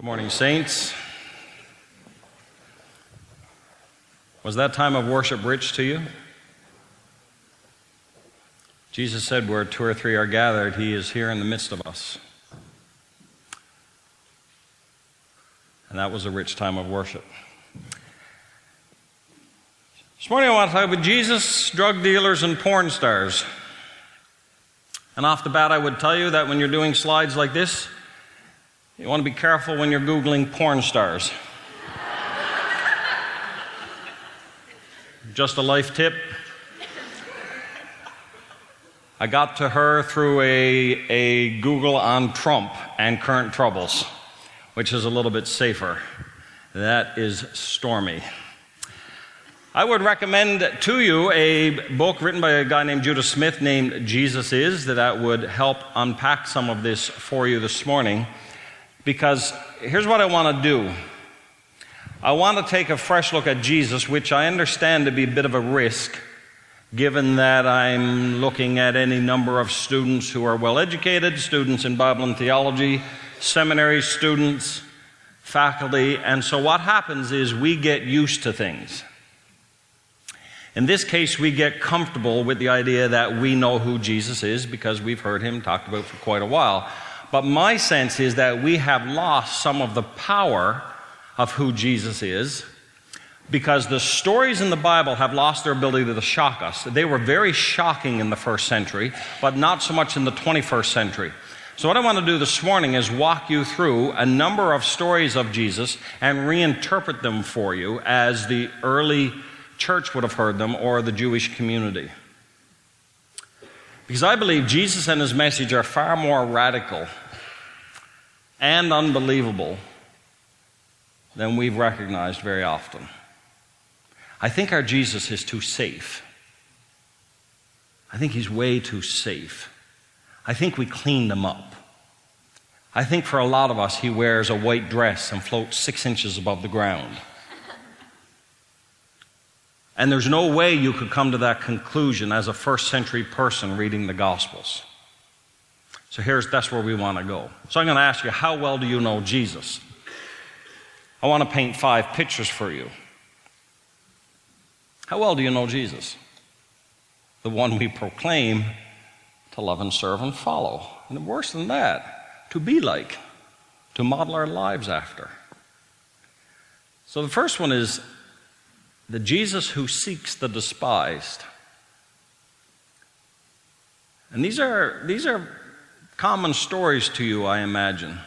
Good morning, saints. Was that time of worship rich to you? Jesus said, Where two or three are gathered, He is here in the midst of us. And that was a rich time of worship. This morning I want to talk about Jesus, drug dealers, and porn stars. And off the bat, I would tell you that when you're doing slides like this, you want to be careful when you're Googling porn stars. Just a life tip. I got to her through a, a Google on Trump and current troubles, which is a little bit safer. That is stormy. I would recommend to you a book written by a guy named Judah Smith named Jesus Is, that, that would help unpack some of this for you this morning. Because here's what I want to do I want to take a fresh look at Jesus, which I understand to be a bit of a risk, given that I'm looking at any number of students who are well educated, students in Bible and theology, seminary students, faculty, and so what happens is we get used to things. In this case, we get comfortable with the idea that we know who Jesus is because we've heard him talked about for quite a while. But my sense is that we have lost some of the power of who Jesus is because the stories in the Bible have lost their ability to shock us. They were very shocking in the first century, but not so much in the 21st century. So, what I want to do this morning is walk you through a number of stories of Jesus and reinterpret them for you as the early church would have heard them or the Jewish community. Because I believe Jesus and his message are far more radical and unbelievable than we've recognized very often. I think our Jesus is too safe. I think he's way too safe. I think we cleaned him up. I think for a lot of us, he wears a white dress and floats six inches above the ground. And there's no way you could come to that conclusion as a first century person reading the Gospels. So here's that's where we want to go. So I'm going to ask you, how well do you know Jesus? I want to paint five pictures for you. How well do you know Jesus? The one we proclaim to love and serve and follow. And worse than that, to be like, to model our lives after. So the first one is the Jesus who seeks the despised. And these are, these are common stories to you, I imagine.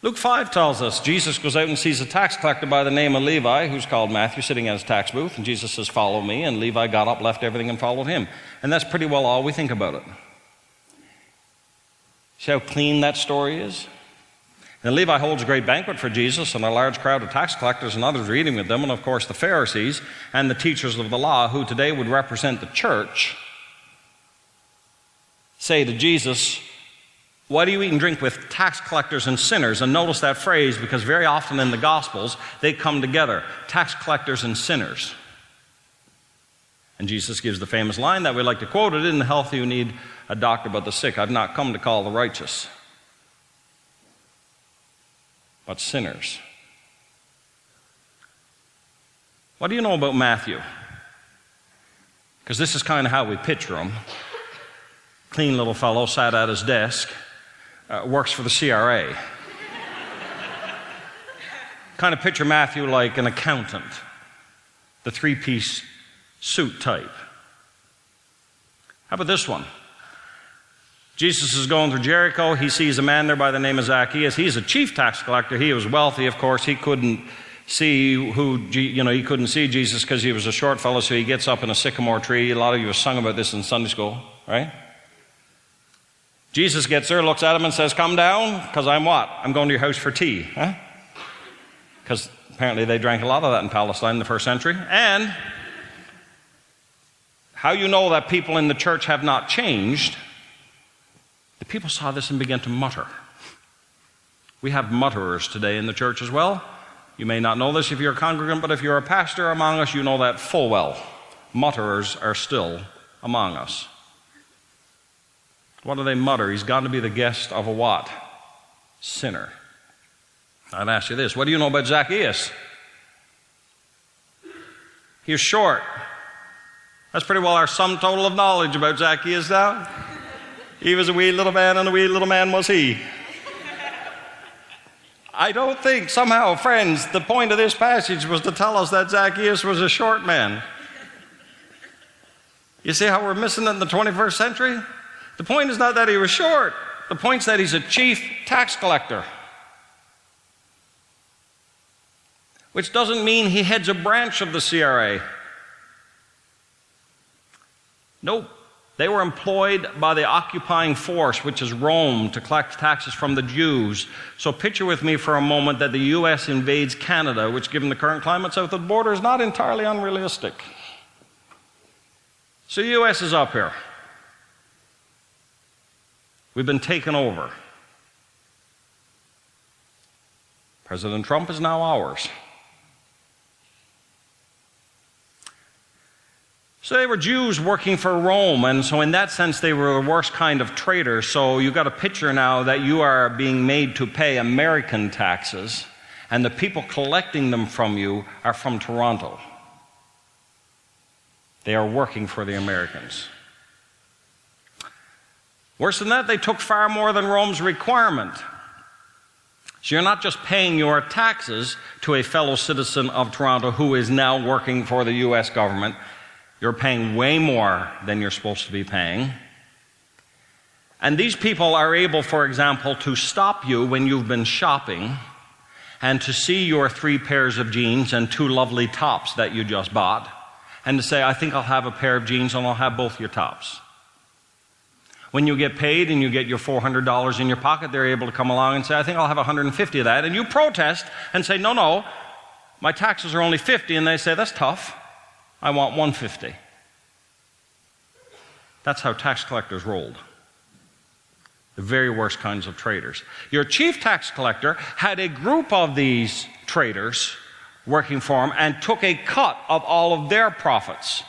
Luke 5 tells us Jesus goes out and sees a tax collector by the name of Levi, who's called Matthew, sitting at his tax booth, and Jesus says, Follow me. And Levi got up, left everything, and followed him. And that's pretty well all we think about it. See how clean that story is? And Levi holds a great banquet for Jesus, and a large crowd of tax collectors and others are eating with them, and of course the Pharisees and the teachers of the law, who today would represent the church, say to Jesus, Why do you eat and drink with tax collectors and sinners? And notice that phrase because very often in the Gospels they come together tax collectors and sinners. And Jesus gives the famous line that we like to quote it in the healthy who need a doctor but the sick. I've not come to call the righteous but sinners. What do you know about Matthew? Because this is kind of how we picture him. Clean little fellow, sat at his desk, uh, works for the CRA. kind of picture Matthew like an accountant, the three piece suit type. How about this one? Jesus is going through Jericho. He sees a man there by the name of Zacchaeus. He's a chief tax collector. He was wealthy, of course. He couldn't see who, you know, he couldn't see Jesus because he was a short fellow, so he gets up in a sycamore tree. A lot of you have sung about this in Sunday school, right? Jesus gets there, looks at him, and says, Come down, because I'm what? I'm going to your house for tea. Because huh? apparently they drank a lot of that in Palestine in the first century. And how you know that people in the church have not changed the people saw this and began to mutter. We have mutterers today in the church as well. You may not know this if you're a congregant, but if you're a pastor among us, you know that full well. Mutterers are still among us. What do they mutter? He's gone to be the guest of a what? sinner. I'd ask you this what do you know about Zacchaeus? He was short. That's pretty well our sum total of knowledge about Zacchaeus now. He was a wee little man, and a wee little man was he. I don't think somehow, friends, the point of this passage was to tell us that Zacchaeus was a short man. You see how we're missing it in the 21st century? The point is not that he was short, the point is that he's a chief tax collector. Which doesn't mean he heads a branch of the CRA. Nope. They were employed by the occupying force, which is Rome, to collect taxes from the Jews. So picture with me for a moment that the U.S. invades Canada, which, given the current climate south of the border, is not entirely unrealistic. So the U.S. is up here. We've been taken over. President Trump is now ours. So they were Jews working for Rome, and so in that sense, they were the worst kind of traitors. So you've got a picture now that you are being made to pay American taxes, and the people collecting them from you are from Toronto. They are working for the Americans. Worse than that, they took far more than Rome's requirement. So you're not just paying your taxes to a fellow citizen of Toronto who is now working for the U.S. government you're paying way more than you're supposed to be paying. And these people are able, for example, to stop you when you've been shopping and to see your three pairs of jeans and two lovely tops that you just bought and to say, I think I'll have a pair of jeans and I'll have both your tops. When you get paid and you get your $400 in your pocket, they're able to come along and say, I think I'll have 150 of that. And you protest and say, no, no, my taxes are only 50. And they say, that's tough. I want 150. That's how tax collectors rolled. The very worst kinds of traders. Your chief tax collector had a group of these traders working for him and took a cut of all of their profits.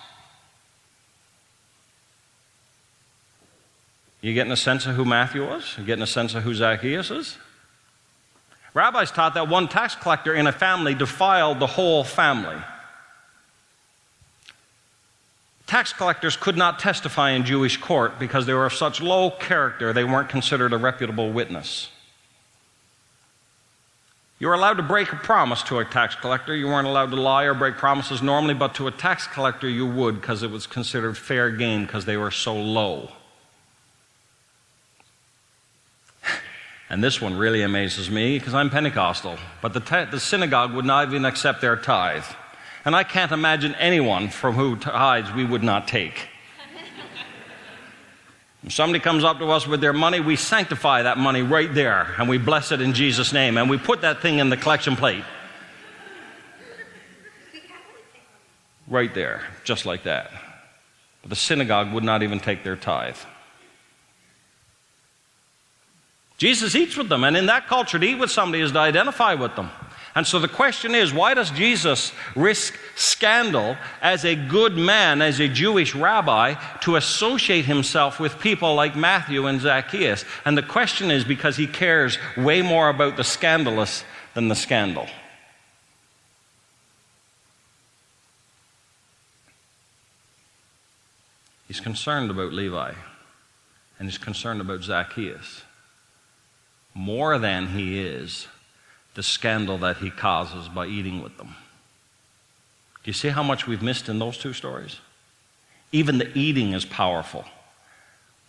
You getting a sense of who Matthew was? You getting a sense of who Zacchaeus is? Rabbis taught that one tax collector in a family defiled the whole family. Tax collectors could not testify in Jewish court because they were of such low character they weren't considered a reputable witness. You were allowed to break a promise to a tax collector. You weren't allowed to lie or break promises normally, but to a tax collector you would because it was considered fair game because they were so low. And this one really amazes me because I'm Pentecostal, but the, te- the synagogue would not even accept their tithe. And I can't imagine anyone from who tithes we would not take. If somebody comes up to us with their money, we sanctify that money right there and we bless it in Jesus' name and we put that thing in the collection plate. Right there, just like that. But the synagogue would not even take their tithe. Jesus eats with them, and in that culture, to eat with somebody is to identify with them. And so the question is why does Jesus risk scandal as a good man, as a Jewish rabbi, to associate himself with people like Matthew and Zacchaeus? And the question is because he cares way more about the scandalous than the scandal. He's concerned about Levi, and he's concerned about Zacchaeus more than he is the scandal that he causes by eating with them. Do you see how much we've missed in those two stories? Even the eating is powerful.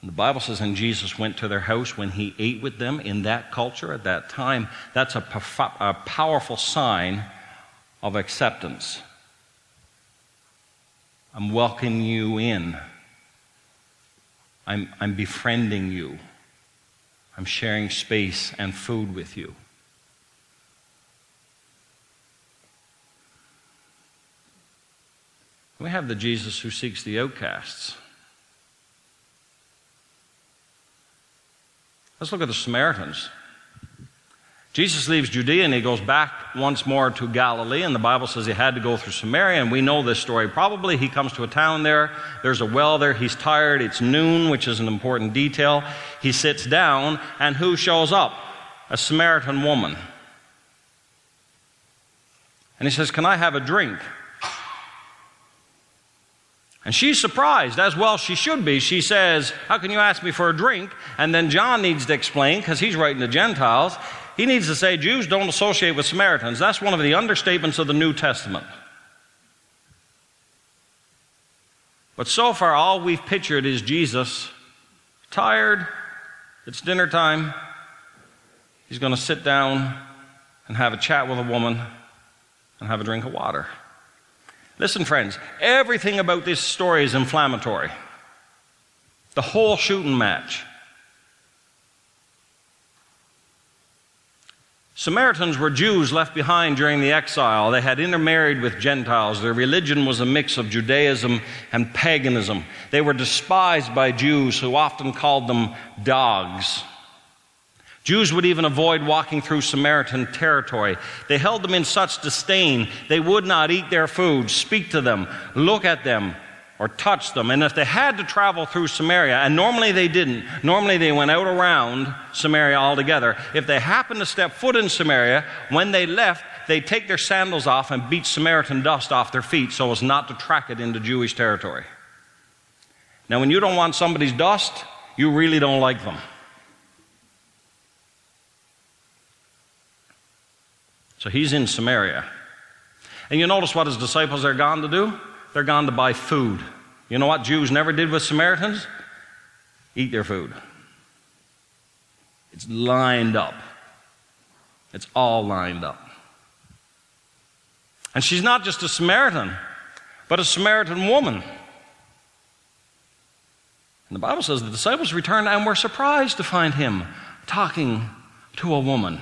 the Bible says, and Jesus went to their house when he ate with them in that culture at that time. That's a, a powerful sign of acceptance. I'm welcoming you in. I'm, I'm befriending you. I'm sharing space and food with you. We have the Jesus who seeks the outcasts. Let's look at the Samaritans. Jesus leaves Judea and he goes back once more to Galilee, and the Bible says he had to go through Samaria, and we know this story. Probably he comes to a town there, there's a well there, he's tired, it's noon, which is an important detail. He sits down, and who shows up? a Samaritan woman. And he says, Can I have a drink? And she's surprised, as well she should be. She says, How can you ask me for a drink? And then John needs to explain, because he's writing to Gentiles, he needs to say, Jews don't associate with Samaritans. That's one of the understatements of the New Testament. But so far, all we've pictured is Jesus tired, it's dinner time, he's going to sit down and have a chat with a woman and have a drink of water. Listen, friends, everything about this story is inflammatory. The whole shooting match. Samaritans were Jews left behind during the exile. They had intermarried with Gentiles. Their religion was a mix of Judaism and paganism. They were despised by Jews who often called them dogs. Jews would even avoid walking through Samaritan territory. They held them in such disdain, they would not eat their food, speak to them, look at them, or touch them. And if they had to travel through Samaria, and normally they didn't, normally they went out around Samaria altogether. If they happened to step foot in Samaria, when they left, they'd take their sandals off and beat Samaritan dust off their feet so as not to track it into Jewish territory. Now, when you don't want somebody's dust, you really don't like them. So he's in Samaria. And you notice what his disciples are gone to do? They're gone to buy food. You know what Jews never did with Samaritans? Eat their food. It's lined up. It's all lined up. And she's not just a Samaritan, but a Samaritan woman. And the Bible says the disciples returned and were surprised to find him talking to a woman.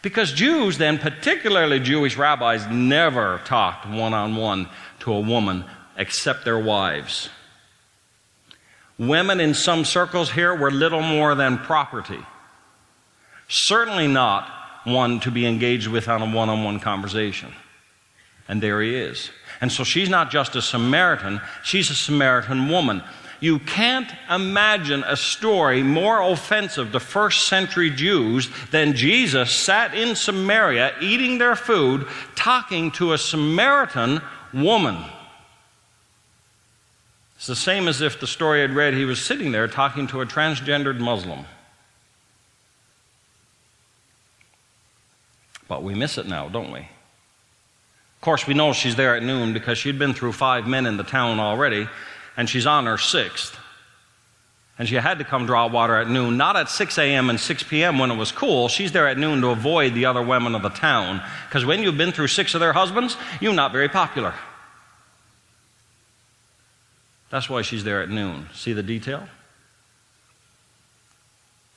Because Jews, then, particularly Jewish rabbis, never talked one on one to a woman except their wives. Women in some circles here were little more than property. Certainly not one to be engaged with on a one on one conversation. And there he is. And so she's not just a Samaritan, she's a Samaritan woman. You can't imagine a story more offensive to first century Jews than Jesus sat in Samaria eating their food, talking to a Samaritan woman. It's the same as if the story I'd read, he was sitting there talking to a transgendered Muslim. But we miss it now, don't we? Of course, we know she's there at noon because she'd been through five men in the town already, and she's on her sixth. And she had to come draw water at noon, not at 6 a.m. and 6 p.m. when it was cool. She's there at noon to avoid the other women of the town. Because when you've been through six of their husbands, you're not very popular. That's why she's there at noon. See the detail?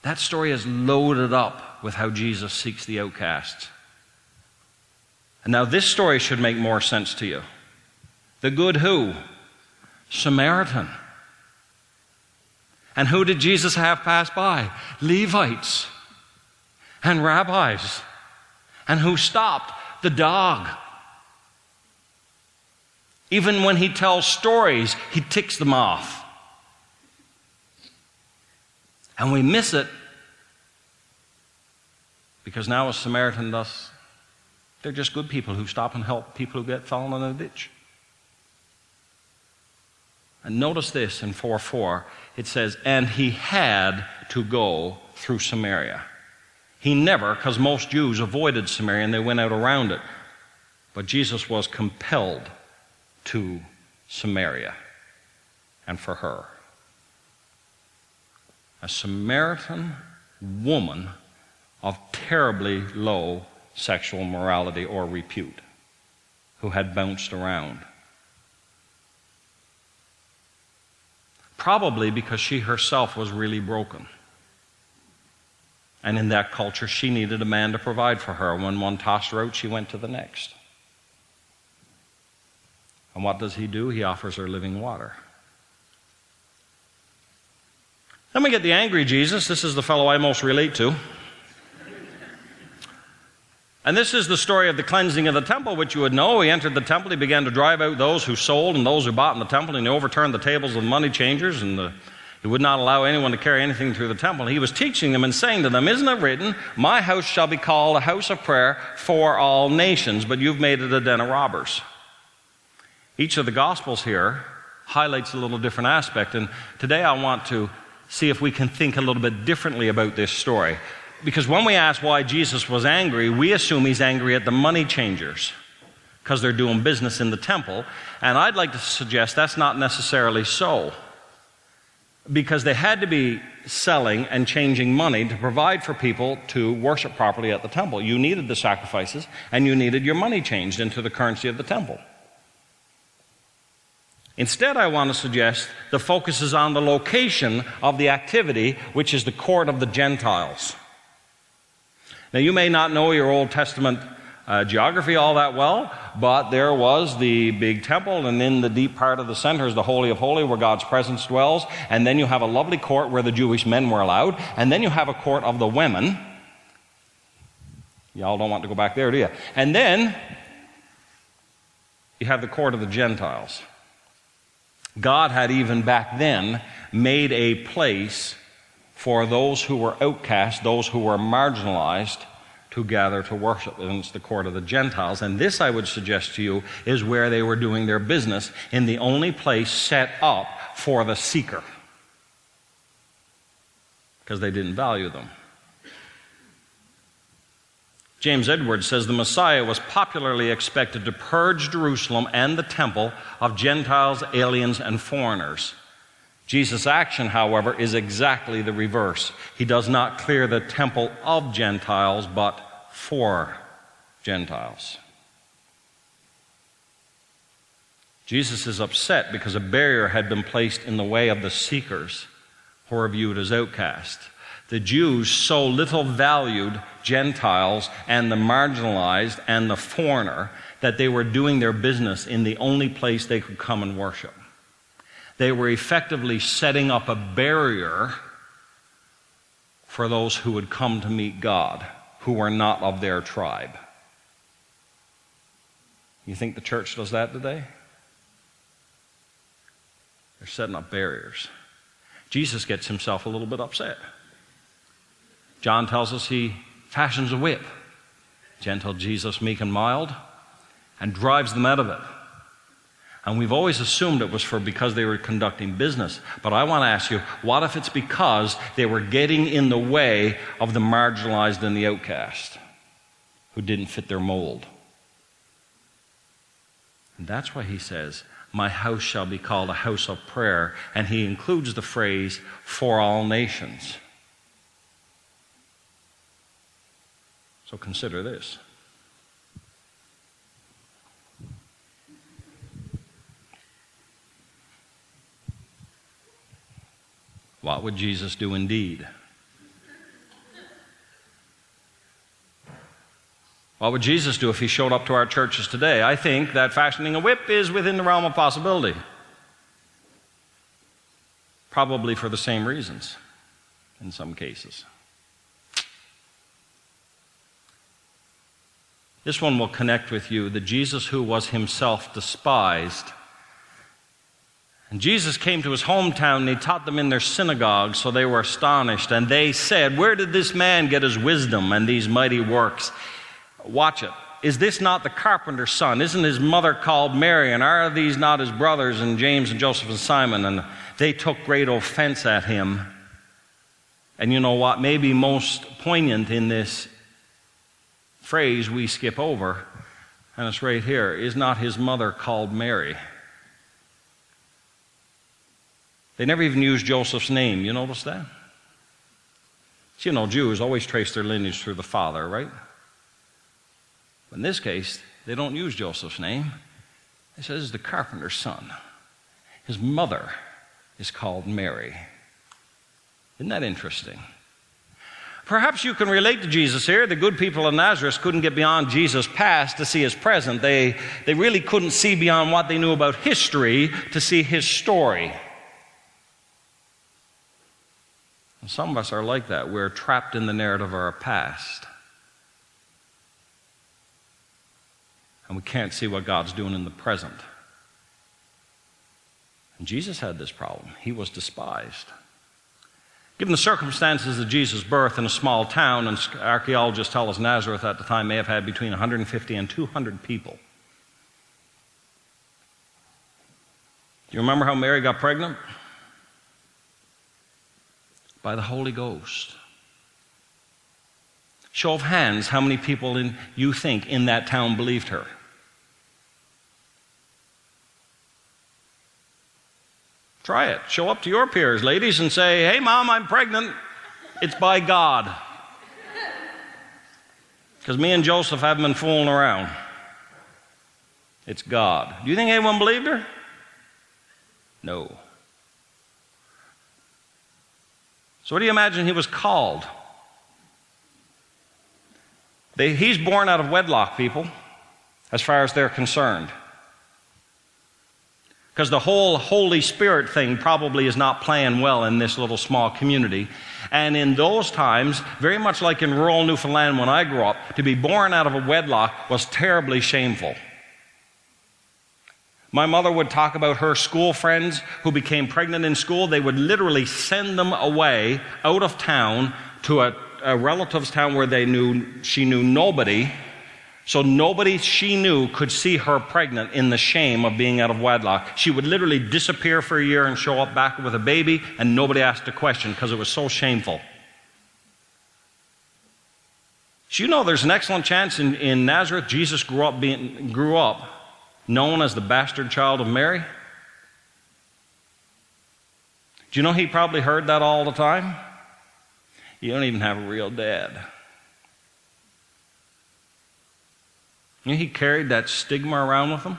That story is loaded up with how Jesus seeks the outcasts. And now this story should make more sense to you. The good who? Samaritan. And who did Jesus have pass by? Levites and rabbis. And who stopped? The dog. Even when he tells stories, he ticks them off. And we miss it because now a Samaritan does. They're just good people who stop and help people who get fallen in a ditch. And notice this in 4 4. It says, And he had to go through Samaria. He never, because most Jews avoided Samaria and they went out around it. But Jesus was compelled to Samaria and for her. A Samaritan woman of terribly low sexual morality or repute who had bounced around. Probably because she herself was really broken. And in that culture, she needed a man to provide for her. When one tossed her out, she went to the next. And what does he do? He offers her living water. Then we get the angry Jesus. This is the fellow I most relate to. And this is the story of the cleansing of the temple, which you would know. He entered the temple, he began to drive out those who sold and those who bought in the temple, and he overturned the tables of the money changers and the He would not allow anyone to carry anything through the temple. He was teaching them and saying to them, Isn't it written, My house shall be called a house of prayer for all nations, but you've made it a den of robbers? Each of the Gospels here highlights a little different aspect, and today I want to see if we can think a little bit differently about this story. Because when we ask why Jesus was angry, we assume he's angry at the money changers because they're doing business in the temple. And I'd like to suggest that's not necessarily so. Because they had to be selling and changing money to provide for people to worship properly at the temple. You needed the sacrifices, and you needed your money changed into the currency of the temple. Instead, I want to suggest the focus is on the location of the activity, which is the court of the Gentiles. Now, you may not know your Old Testament uh, geography all that well, but there was the big temple, and in the deep part of the center is the Holy of Holies where God's presence dwells. And then you have a lovely court where the Jewish men were allowed, and then you have a court of the women. Y'all don't want to go back there, do you? And then you have the court of the Gentiles. God had even back then made a place for those who were outcast, those who were marginalized, to gather to worship. And it's the court of the Gentiles. And this, I would suggest to you, is where they were doing their business in the only place set up for the seeker. Because they didn't value them. James Edwards says the Messiah was popularly expected to purge Jerusalem and the temple of Gentiles, aliens, and foreigners. Jesus' action, however, is exactly the reverse. He does not clear the temple of Gentiles, but for Gentiles. Jesus is upset because a barrier had been placed in the way of the seekers who are viewed as outcasts. The Jews so little valued Gentiles and the marginalized and the foreigner that they were doing their business in the only place they could come and worship. They were effectively setting up a barrier for those who would come to meet God, who were not of their tribe. You think the church does that today? They're setting up barriers. Jesus gets himself a little bit upset. John tells us he fashions a whip, gentle Jesus, meek and mild, and drives them out of it. And we've always assumed it was for because they were conducting business. But I want to ask you, what if it's because they were getting in the way of the marginalized and the outcast who didn't fit their mold? And that's why he says, My house shall be called a house of prayer. And he includes the phrase, for all nations. So consider this. What would Jesus do indeed? What would Jesus do if he showed up to our churches today? I think that fashioning a whip is within the realm of possibility. Probably for the same reasons in some cases. This one will connect with you. The Jesus who was himself despised and Jesus came to his hometown and he taught them in their synagogue, so they were astonished. And they said, Where did this man get his wisdom and these mighty works? Watch it. Is this not the carpenter's son? Isn't his mother called Mary? And are these not his brothers and James and Joseph and Simon? And they took great offense at him. And you know what? Maybe most poignant in this phrase we skip over, and it's right here is not his mother called Mary? They never even used Joseph's name. You notice that? See, you know, Jews always trace their lineage through the father, right? But in this case, they don't use Joseph's name. It says the carpenter's son. His mother is called Mary. Isn't that interesting? Perhaps you can relate to Jesus here. The good people of Nazareth couldn't get beyond Jesus' past to see his present. They, they really couldn't see beyond what they knew about history to see his story. Some of us are like that. We're trapped in the narrative of our past. And we can't see what God's doing in the present. And Jesus had this problem. He was despised. Given the circumstances of Jesus' birth in a small town, and archaeologists tell us Nazareth at the time may have had between 150 and 200 people. Do you remember how Mary got pregnant? By the Holy Ghost. Show of hands, how many people in, you think in that town believed her? Try it. Show up to your peers, ladies, and say, Hey, mom, I'm pregnant. It's by God. Because me and Joseph haven't been fooling around. It's God. Do you think anyone believed her? No. So, what do you imagine he was called? They, he's born out of wedlock, people, as far as they're concerned. Because the whole Holy Spirit thing probably is not playing well in this little small community. And in those times, very much like in rural Newfoundland when I grew up, to be born out of a wedlock was terribly shameful. My mother would talk about her school friends who became pregnant in school. They would literally send them away out of town to a, a relative's town where they knew she knew nobody so nobody she knew could see her pregnant in the shame of being out of wedlock. She would literally disappear for a year and show up back with a baby, and nobody asked a question because it was so shameful. So you know there's an excellent chance in, in Nazareth Jesus grew up, being, grew up known as the bastard child of Mary? Do you know he probably heard that all the time? You don't even have a real dad. You know, he carried that stigma around with him.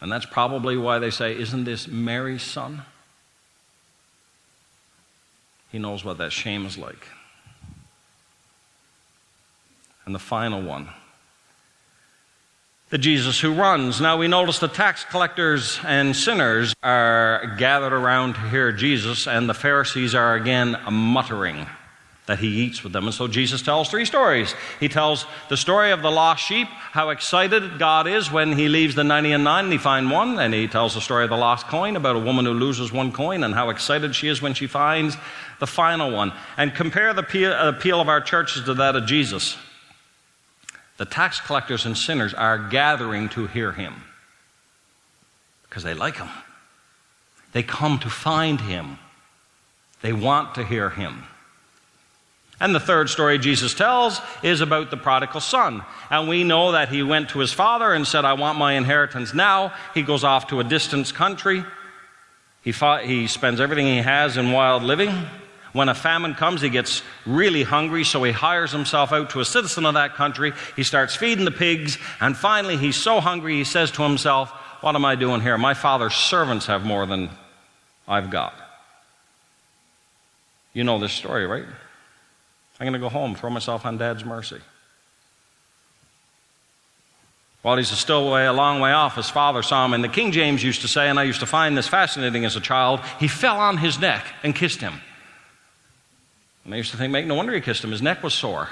And that's probably why they say, Isn't this Mary's son? He knows what that shame is like. And the final one the Jesus who runs. Now we notice the tax collectors and sinners are gathered around to hear Jesus, and the Pharisees are again muttering that he eats with them. And so Jesus tells three stories. He tells the story of the lost sheep, how excited God is when he leaves the 90 and 9 and he finds one. And he tells the story of the lost coin about a woman who loses one coin and how excited she is when she finds the final one. And compare the uh, appeal of our churches to that of Jesus. The tax collectors and sinners are gathering to hear him because they like him. They come to find him. They want to hear him. And the third story Jesus tells is about the prodigal son. And we know that he went to his father and said, I want my inheritance now. He goes off to a distant country. He, fought, he spends everything he has in wild living. When a famine comes, he gets really hungry, so he hires himself out to a citizen of that country. He starts feeding the pigs, and finally, he's so hungry, he says to himself, What am I doing here? My father's servants have more than I've got. You know this story, right? I'm going to go home, throw myself on dad's mercy. While he's a still way, a long way off, his father saw him, and the King James used to say, and I used to find this fascinating as a child, he fell on his neck and kissed him. And I used to think, make no wonder he kissed him, his neck was sore.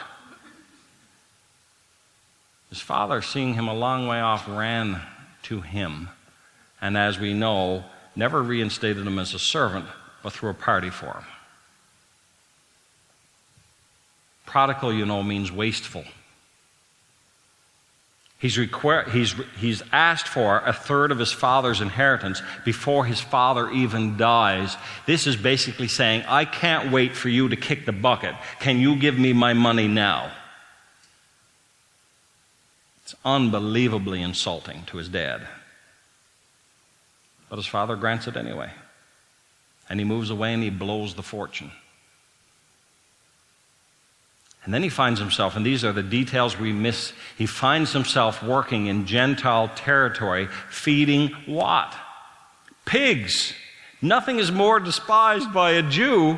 His father, seeing him a long way off, ran to him, and as we know, never reinstated him as a servant, but threw a party for him. Prodigal, you know, means wasteful. He's, requir- he's, he's asked for a third of his father's inheritance before his father even dies. This is basically saying, I can't wait for you to kick the bucket. Can you give me my money now? It's unbelievably insulting to his dad. But his father grants it anyway. And he moves away and he blows the fortune. And then he finds himself, and these are the details we miss, he finds himself working in Gentile territory, feeding what? Pigs. Nothing is more despised by a Jew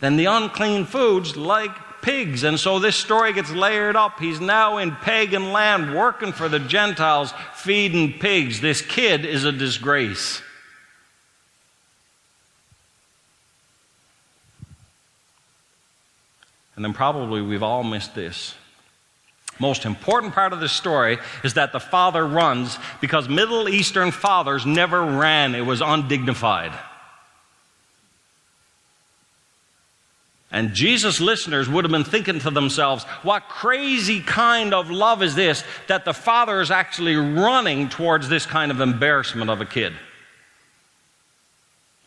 than the unclean foods like pigs. And so this story gets layered up. He's now in pagan land working for the Gentiles, feeding pigs. This kid is a disgrace. And then probably we've all missed this. Most important part of this story is that the father runs because Middle Eastern fathers never ran, it was undignified. And Jesus' listeners would have been thinking to themselves, what crazy kind of love is this that the father is actually running towards this kind of embarrassment of a kid?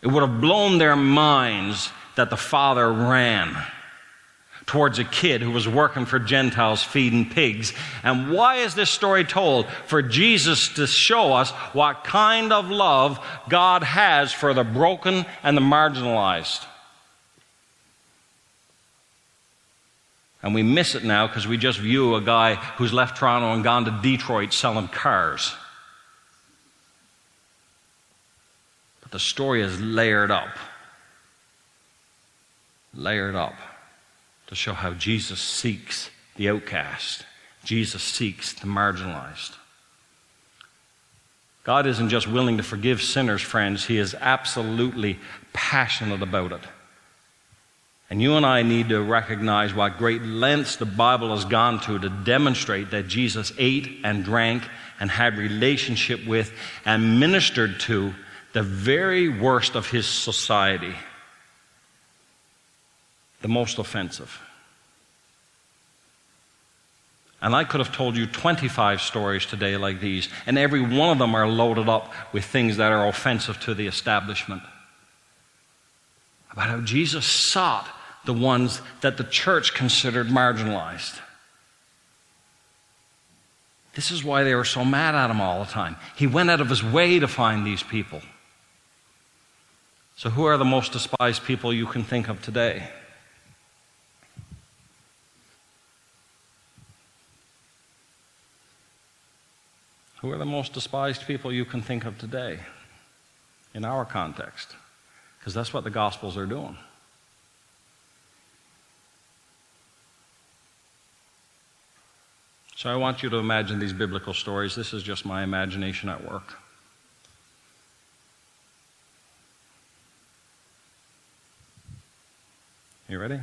It would have blown their minds that the father ran towards a kid who was working for Gentiles feeding pigs. And why is this story told? For Jesus to show us what kind of love God has for the broken and the marginalized. And we miss it now because we just view a guy who's left Toronto and gone to Detroit selling cars. But the story is layered up. Layered up to show how Jesus seeks the outcast, Jesus seeks the marginalized. God isn't just willing to forgive sinners, friends, He is absolutely passionate about it. And you and I need to recognize what great lengths the Bible has gone to to demonstrate that Jesus ate and drank and had relationship with and ministered to the very worst of his society, the most offensive. And I could have told you 25 stories today like these, and every one of them are loaded up with things that are offensive to the establishment. About how Jesus sought the ones that the church considered marginalized. This is why they were so mad at him all the time. He went out of his way to find these people. So, who are the most despised people you can think of today? Who are the most despised people you can think of today in our context? Because that's what the Gospels are doing. So I want you to imagine these biblical stories. This is just my imagination at work. You ready?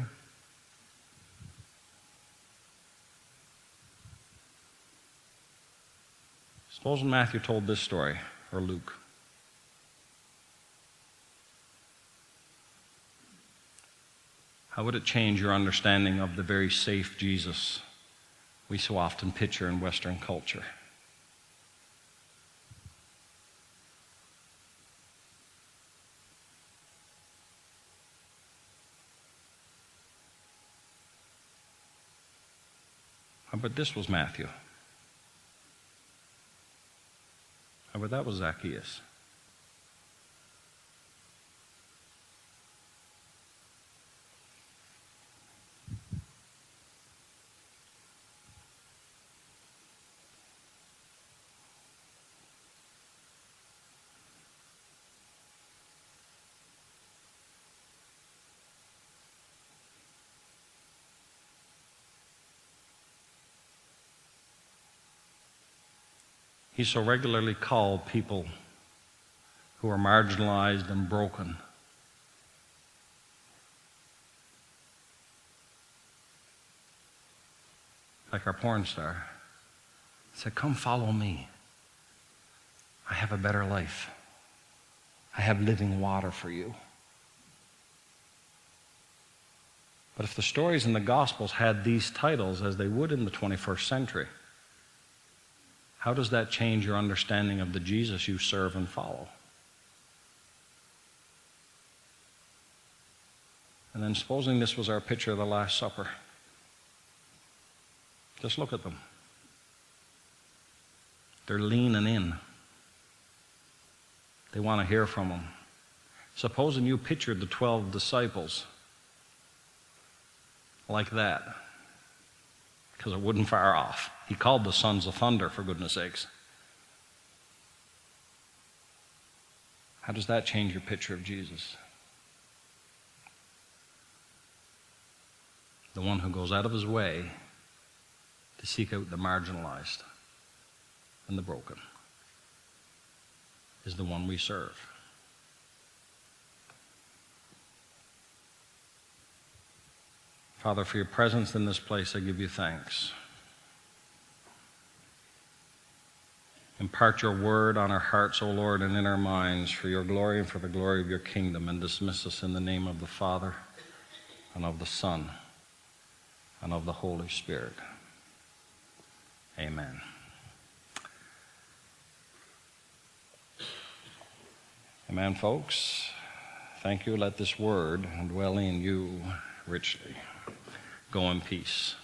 Suppose Matthew told this story, or Luke. How would it change your understanding of the very safe Jesus? we so often picture in Western culture. But this was Matthew? But that was Zacchaeus? He so regularly called people who are marginalized and broken. Like our porn star. He said, Come follow me. I have a better life. I have living water for you. But if the stories in the Gospels had these titles, as they would in the 21st century, how does that change your understanding of the Jesus you serve and follow? And then, supposing this was our picture of the Last Supper, just look at them. They're leaning in. They want to hear from them. Supposing you pictured the 12 disciples like that because it wouldn't fire off. He called the sons of thunder, for goodness sakes. How does that change your picture of Jesus? The one who goes out of his way to seek out the marginalized and the broken is the one we serve. Father, for your presence in this place, I give you thanks. Impart your word on our hearts, O Lord, and in our minds for your glory and for the glory of your kingdom, and dismiss us in the name of the Father, and of the Son, and of the Holy Spirit. Amen. Amen, folks. Thank you. Let this word dwell in you richly. Go in peace.